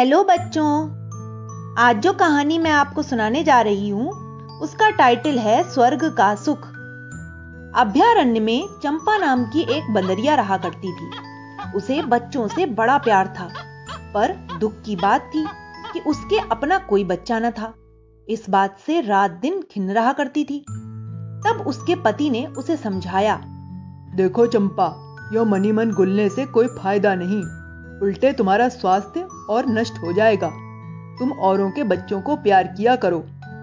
Hello बच्चों, आज जो कहानी मैं आपको सुनाने जा रही हूँ, उसका टाइटल है स्वर्ग का सुख। अभ्यारण्य में चंपा नाम की एक बंदरिया रहा करती थी। उसे बच्चों से बड़ा प्यार था, पर दुख की बात थी कि उसके अपना कोई बच्चा न था। इस बात से रात दिन खिन रहा करती थी। तब उसके पति ने उसे समझाया, देखो चंपा, यह मनी मन गुलने से कोई फ़ायदा नहीं। उल्टे तुम्हारा स्वास्थ्य और नष्ट हो जाएगा। तुम औरों के बच्चों को प्यार किया करो,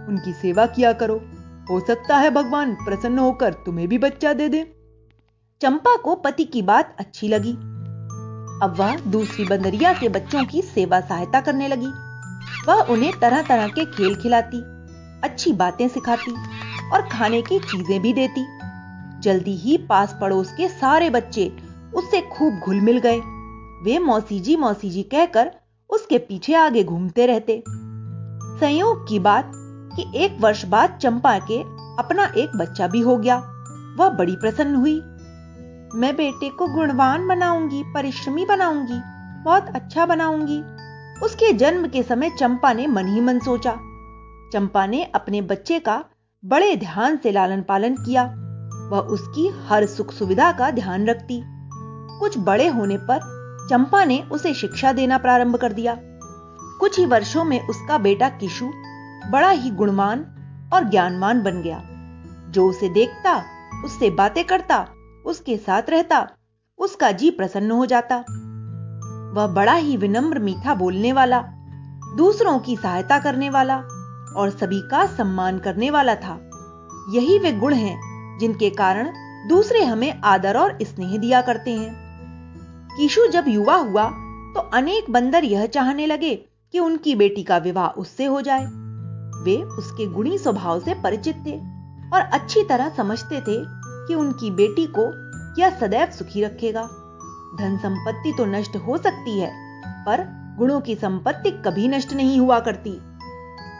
उनकी सेवा किया करो। हो सकता है भगवान प्रसन्न होकर तुम्हें भी बच्चा दे दे। चंपा को पति की बात अच्छी लगी। अब वह दूसरी बंदरिया के बच्चों की सेवा सहायता करने लगी। वह उन्हें तरह तरह के खेल खिलाती, अच्छी बातें सिखाती और खाने की चीज़ें भी देती। जल्दी ही पास पड़ोस के सारे बच्चे उससे खूब घुल मिल गए। वे मौसी जी मौसी जी कहकर उसके पीछे आगे घूमते रहते। संयोग की बात कि एक वर्ष बाद चंपा के अपना एक बच्चा भी हो गया। वह बड़ी प्रसन्न हुई। मैं बेटे को गुणवान बनाऊँगी, परिश्रमी बनाऊँगी, बहुत अच्छा बनाऊँगी। उसके जन्म के समय चंपा ने मन ही मन सोचा। चंपा ने अपने बच्चे का बड़े ध्यान से लालन पालन किया। वह उसकी हर सुख सुविधा का ध्यान रखती। कुछ बड़े होने पर चंपा ने उसे शिक्षा देना प्रारंभ कर दिया। कुछ ही वर्षों में उसका बेटा किशु बड़ा ही गुणवान और ज्ञानवान बन गया। जो उसे देखता, उससे बातें करता, उसके साथ रहता, उसका जी प्रसन्न हो जाता। वह बड़ा ही विनम्र मीठा बोलने वाला, दूसरों की सहायता करने वाला और सभी का सम्मान करने वाला था। यही वे गुण हैं जिनके कारण दूसरे हमें आदर और स्नेह दिया करते हैं। कीशु जब युवा हुआ तो अनेक बंदर यह चाहने लगे कि उनकी बेटी का विवाह उससे हो जाए। वे उसके गुणी स्वभाव से परिचित थे और अच्छी तरह समझते थे कि उनकी बेटी को यह सदैव सुखी रखेगा। धन संपत्ति तो नष्ट हो सकती है, पर गुणों की संपत्ति कभी नष्ट नहीं हुआ करती।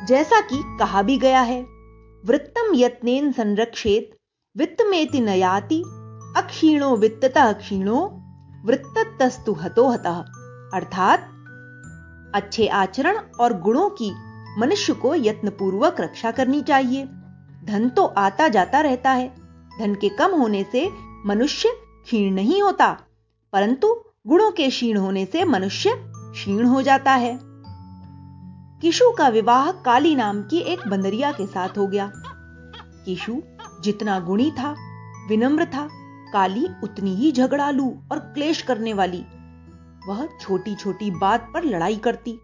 जैसा कि कहा भी गया है, वृत्तम यत्नेन संरक्षेत में नयाति, अक्षीणो वित्तता क्षीणो वृत्तस्तु हतोहतः अर्थात, अच्छे आचरण और गुणों की मनुष्य को यत्नपूर्वक रक्षा करनी चाहिए। धन तो आता जाता रहता है। धन के कम होने से मनुष्य क्षीण नहीं होता, परंतु गुणों के क्षीण होने से मनुष्य क्षीण हो जाता है। किशु का विवाह काली नाम की एक बंदरिया के साथ हो गया। किशु जितना गुणी था, विनम्र था काली उतनी ही झगड़ालू और क्लेश करने वाली। वह छोटी छोटी बात पर लड़ाई करती।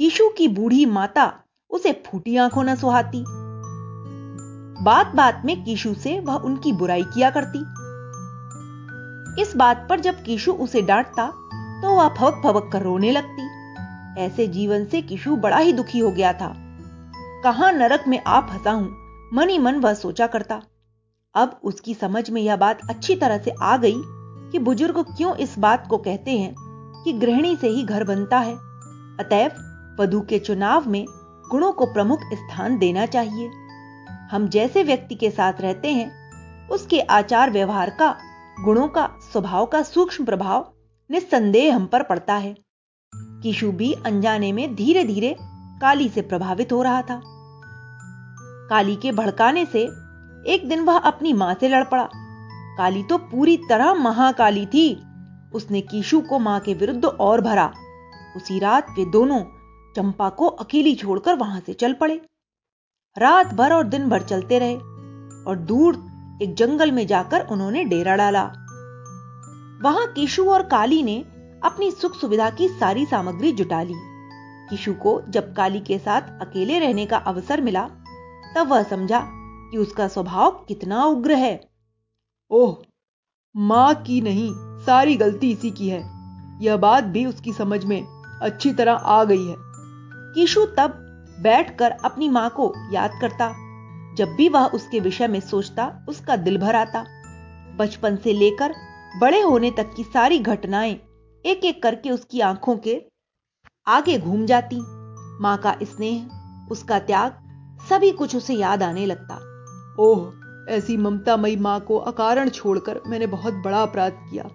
किशु की बूढ़ी माता उसे फूटी आँखों न सुहाती। बात बात में कीशु से वह उनकी बुराई किया करती। इस बात पर जब कीशु उसे डांटता तो वह फवक फवक कर रोने लगती। ऐसे जीवन से किशु बड़ा ही दुखी हो गया था। कहाँ नरक में आप फंसा हूँ, मनी मन वह सोचा करता। अब उसकी समझ में यह बात अच्छी तरह से आ गई कि बुज़ुर्ग क्यों इस बात को कहते हैं कि गृहिणी से ही घर बनता है। अतएव वधु के चुनाव में गुणों को प्रमुख स्थान देना चाहिए। हम जैसे व्यक्ति के साथ रहते हैं, उसके आचार व्यवहार का, गुणों का, स्वभाव का सूक्ष्म प्रभाव निस्संदेह हम पर पड़ता है। किशु भी अनजाने में धीरे धीरे काली से प्रभावित हो रहा था। काली के भड़काने से एक दिन वह अपनी माँ से लड़ पड़ा। काली तो पूरी तरह महाकाली थी। उसने कीशु को माँ के विरुद्ध और भरा। उसी रात वे दोनों चंपा को अकेली छोड़कर वहाँ से चल पड़े। रात भर और दिन भर चलते रहे और दूर एक जंगल में जाकर उन्होंने डेरा डाला। वहाँ किशु और काली ने अपनी सुख सुविधा की सारी सामग्री जुटा ली। किशु को जब काली के साथ अकेले रहने का अवसर मिला, तब वह समझा कि उसका स्वभाव कितना उग्र है। ओह, माँ की नहीं, सारी गलती इसी की है। यह बात भी उसकी समझ में अच्छी तरह आ गई है। किशु तब बैठकर अपनी माँ को याद करता। जब भी वह उसके विषय में सोचता, उसका दिल भर आता। बचपन से लेकर बड़े होने तक की सारी घटनाएँ एक एक करके उसकी आँखों के आगे घूम जाती। माँ का स्नेह, उसका त्याग, सभी कुछ उसे याद आने लगता। ओह, ऐसी ममतामयी माँ को अकारण छोड़कर मैंने बहुत बड़ा अपराध किया।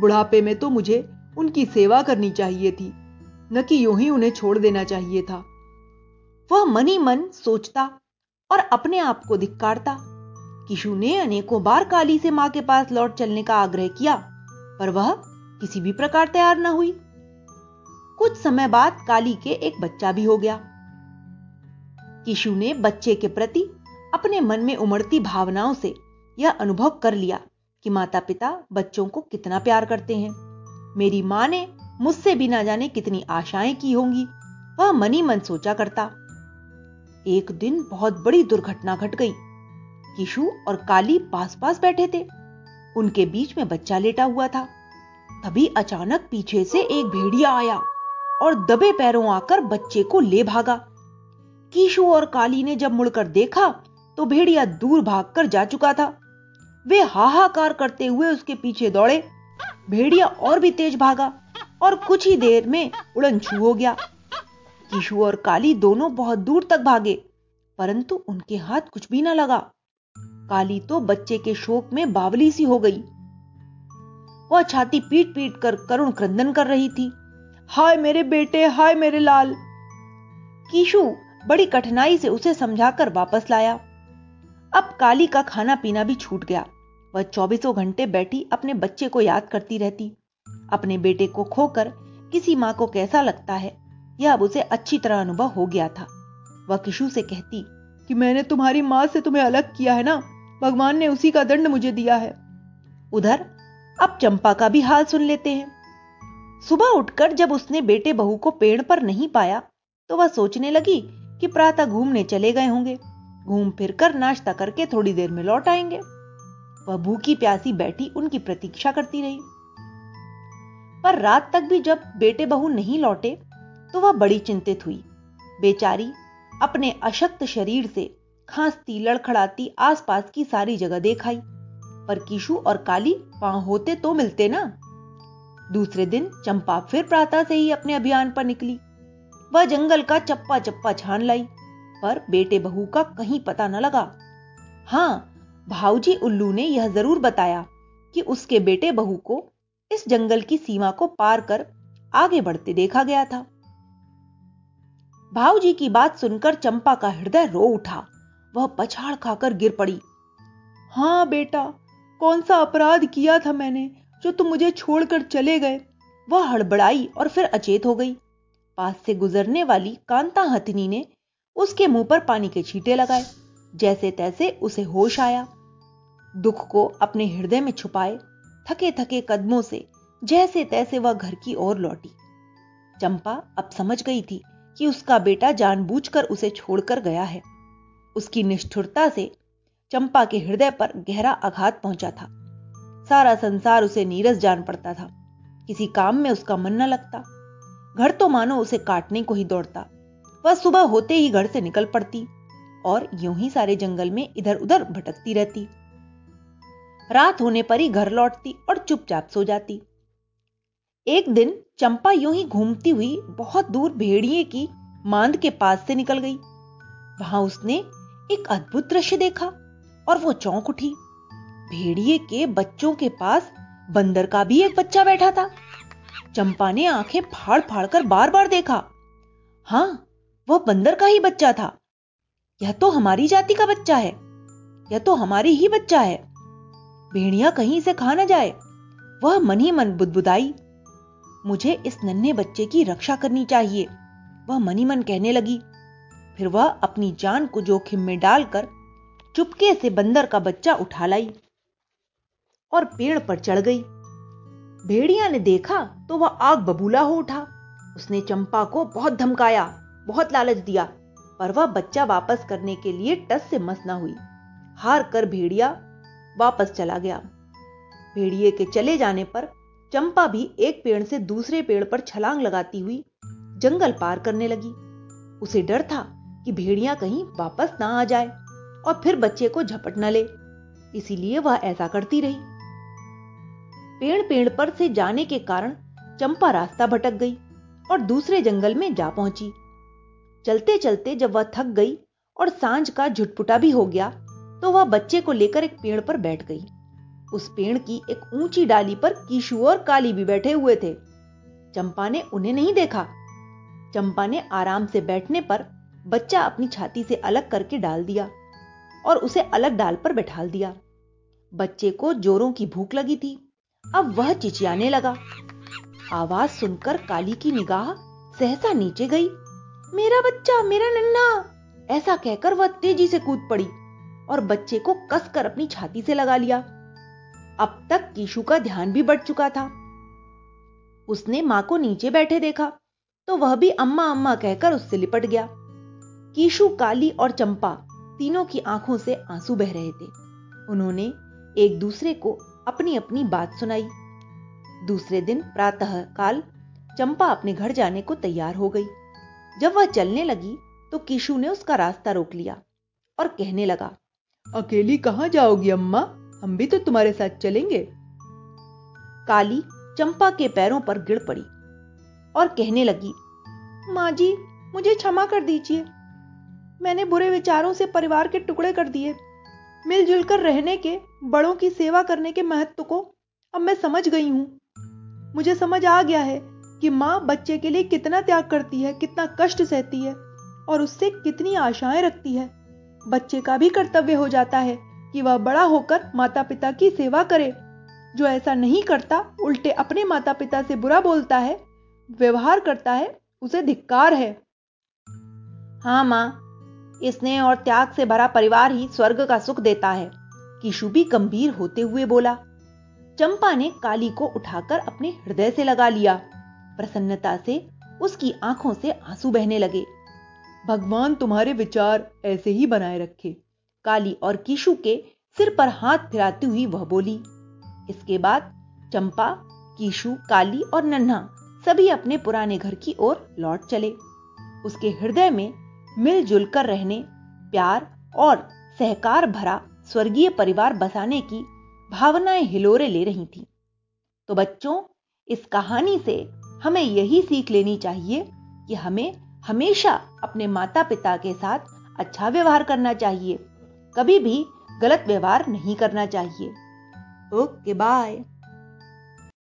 बुढ़ापे में तो मुझे उनकी सेवा करनी चाहिए थी, न कि यूँ ही उन्हें छोड़ देना चाहिए था। वह मनी मन सोचता और अपने आप को धिक्कारता किशु ने अनेकों बार काली से माँ के पास लौट चलने का आग्रह किया, पर वह किसी भी प्रकार तैयार न हुई। कुछ समय बाद काली के एक बच्चा भी हो गया। किशु ने बच्चे के प्रति अपने मन में उमड़ती भावनाओं से यह अनुभव कर लिया कि माता पिता बच्चों को कितना प्यार करते हैं। मेरी माँ ने मुझसे भी ना जाने कितनी आशाएँ की होंगी। वह मनी मन सोचा करता। एक दिन बहुत बड़ी दुर्घटना घट गई। किशु और काली पास पास बैठे थे। उनके बीच में बच्चा लेटा हुआ था। तभी अचानक पीछे से एक भेड़िया आया और दबे पैरों आकर बच्चे को ले भागा। कीशु और काली ने जब मुड़कर देखा तो भेड़िया दूर भागकर जा चुका था। वे हाहाकार करते हुए उसके पीछे दौड़े। भेड़िया और भी तेज भागा और कुछ ही देर में उड़न छू हो गया। कीशु और काली दोनों बहुत दूर तक भागे, परंतु उनके हाथ कुछ भी ना लगा। काली तो बच्चे के शोक में बावली सी हो गई। वह छाती पीट पीट कर करुण क्रंदन कर रही थी। हाय मेरे बेटे, हाय मेरे लाल। कीशु बड़ी कठिनाई से उसे समझाकर वापस लाया। अब काली का खाना पीना भी छूट गया। वह चौबीसों घंटे बैठी अपने बच्चे को याद करती रहती। अपने बेटे को खोकर, किसी माँ को कैसा लगता है? यह अब उसे अच्छी तरह अनुभव हो गया था। वह किशु से कहती, कि मैंने तुम्हारी माँ से तुम्हें अलग किया है ना? भगवान ने उसी का दंड मुझे दिया है। उधर, अब चंपा का भी हाल सुन लेते हैं। सुबह उठकर जब उसने बेटे बहू को पेड़ पर नहीं पाया तो वह सोचने लगी कि प्रातः घूमने चले गए होंगे। घूम फिर कर नाश्ता करके थोड़ी देर में लौट आएँगे। वह भूखी प्यासी बैठी उनकी प्रतीक्षा करती रही। पर रात तक भी जब बेटे बहू नहीं लौटे तो वह बड़ी चिंतित हुई। बेचारी अपने अशक्त शरीर से खांसती, लड़खड़ाती आसपास की सारी जगह देखाई पर किशु और काली वहाँ होते तो मिलते ना? दूसरे दिन चंपा फिर प्रातः से ही अपने अभियान पर निकली। वह जंगल का चप्पा चप्पा छान लाई। पर बेटे बहू का कहीं पता न लगा। हाँ, भाऊजी उल्लू ने यह ज़रूर बताया कि उसके बेटे बहू को इस जंगल की सीमा को पार कर आगे बढ़ते देखा गया था। भाऊजी की बात सुनकर चंपा का हृदय रो उठा। वह पछाड़ खाकर गिर पड़ी। हाँ बेटा, कौन सा अपराध किया था मैंने जो तुम मुझे छोड़कर चले गए? वह हड़बड़ाई और फिर अचेत हो गई। पास से गुजरने वाली कांता हथनी ने उसके मुँह पर पानी के छींटे लगाए। जैसे तैसे उसे होश आया। दुख को अपने हृदय में छुपाए। थके थके कदमों से जैसे तैसे वह घर की ओर लौटी। चंपा अब समझ गई थी कि उसका बेटा जानबूझकर उसे छोड़कर गया है। उसकी निष्ठुरता से चंपा के हृदय पर गहरा आघात पहुँचा था। सारा संसार उसे नीरस जान पड़ता था। किसी काम में उसका मन न लगता। घर तो मानो उसे काटने को ही दौड़ता। वह सुबह होते ही घर से निकल पड़ती और यूँ ही सारे जंगल में इधर उधर भटकती रहती। रात होने पर ही घर लौटती और चुपचाप सो जाती। एक दिन चंपा यूँ ही घूमती हुई बहुत दूर भेड़िए की मांद के पास से निकल गई। वहाँ उसने एक अद्भुत दृश्य देखा और वो चौंक उठी। भेड़िए के बच्चों के पास बंदर का भी एक बच्चा बैठा था। चंपा ने आँखें फाड़ फाड़ कर बार बार देखा। हाँ वह बंदर का ही बच्चा था। यह तो हमारी जाति का बच्चा है। यह तो हमारी ही बच्चा है। भेड़िया कहीं से खा न जाए। वह मन ही मन बुदबुदाई। मुझे इस नन्हे बच्चे की रक्षा करनी चाहिए। वह मनी मन कहने लगी। फिर वह अपनी जान को जोखिम में डालकर चुपके से बंदर का बच्चा उठा लाई और पेड़ पर चढ़ गई। भेड़िया ने देखा तो वह आग बबूला हो उठा। उसने चंपा को बहुत धमकाया। बहुत लालच दिया, पर वह बच्चा वापस करने के लिए टस से मस न हुई। हार कर भेड़िया वापस चला गया। भेड़िए के चले जाने पर चंपा भी एक पेड़ से दूसरे पेड़ पर छलांग लगाती हुई जंगल पार करने लगी। उसे डर था कि भेड़िया कहीं वापस ना आ जाए और फिर बच्चे को झपट न ले। इसीलिए वह ऐसा करती रही। पेड़ पेड़ पर से जाने के कारण चंपा रास्ता भटक गई और दूसरे जंगल में जा पहुँची। चलते चलते जब वह थक गई और साँझ का झुटपुटा भी हो गया तो वह बच्चे को लेकर एक पेड़ पर बैठ गई। उस पेड़ की एक ऊँची डाली पर कीशु और काली भी बैठे हुए थे। चंपा ने उन्हें नहीं देखा। चंपा ने आराम से बैठने पर बच्चा अपनी छाती से अलग करके डाल दिया और उसे अलग डाल पर बैठाल दिया। बच्चे को जोरों की भूख लगी थी। अब वह चिचियाने लगा। आवाज़ सुनकर काली की निगाह सहसा नीचे गई। मेरा बच्चा, मेरा नन्ना। ऐसा कहकर वह तेज़ी से कूद पड़ी और बच्चे को कसकर अपनी छाती से लगा लिया। अब तक कीशु का ध्यान भी बढ़ चुका था। उसने माँ को नीचे बैठे देखा तो वह भी अम्मा अम्मा कहकर उससे लिपट गया। कीशु, काली और चंपा तीनों की आँखों से आँसू बह रहे थे। उन्होंने एक दूसरे को अपनी अपनी बात सुनाई। दूसरे दिन प्रातः काल चंपा अपने घर जाने को तैयार हो गई। जब वह चलने लगी तो कीशु ने उसका रास्ता रोक लिया और कहने लगा अकेली कहाँ जाओगी अम्मा? हम भी तो तुम्हारे साथ चलेंगे. काली चंपा के पैरों पर गिर पड़ी और कहने लगी माँ जी मुझे क्षमा कर दीजिए। मैंने बुरे विचारों से परिवार के टुकड़े कर दिए। मिलजुल कर रहने के बड़ों की सेवा करने के महत्व को अब मैं समझ गई हूँ। मुझे समझ आ गया है कि माँ बच्चे के लिए कितना त्याग करती है, कितना कष्ट सहती है और उससे कितनी आशाएँ रखती है। बच्चे का भी कर्तव्य हो जाता है कि वह बड़ा होकर माता पिता की सेवा करे। जो ऐसा नहीं करता, उल्टे अपने माता पिता से बुरा बोलता है, व्यवहार करता है, उसे धिक्कार है। हाँ माँ, इसने और त्याग से भरा परिवार ही स्वर्ग का सुख देता है किशु भी गंभीर होते हुए बोला। चंपा ने काली को उठाकर अपने हृदय से लगा लिया। प्रसन्नता से उसकी आँखों से आँसू बहने लगे। भगवान तुम्हारे विचार ऐसे ही बनाए रखे। काली और किशु के सिर पर हाथ फिराती हुई वह बोली, इसके बाद चंपा, कीशु, काली और नन्हा सभी अपने पुराने घर की ओर लौट चले। उसके हृदय में मिलजुल कर रहने, प्यार और सहकार भरा स्वर्गीय परिवार बसाने की भावनाएँ हिलोरे ले रही थी। तो बच्चों, इस कहानी से हमें यही सीख लेनी चाहिए कि हमें हमेशा अपने माता पिता के साथ अच्छा व्यवहार करना चाहिए। कभी भी गलत व्यवहार नहीं करना चाहिए। Okay bye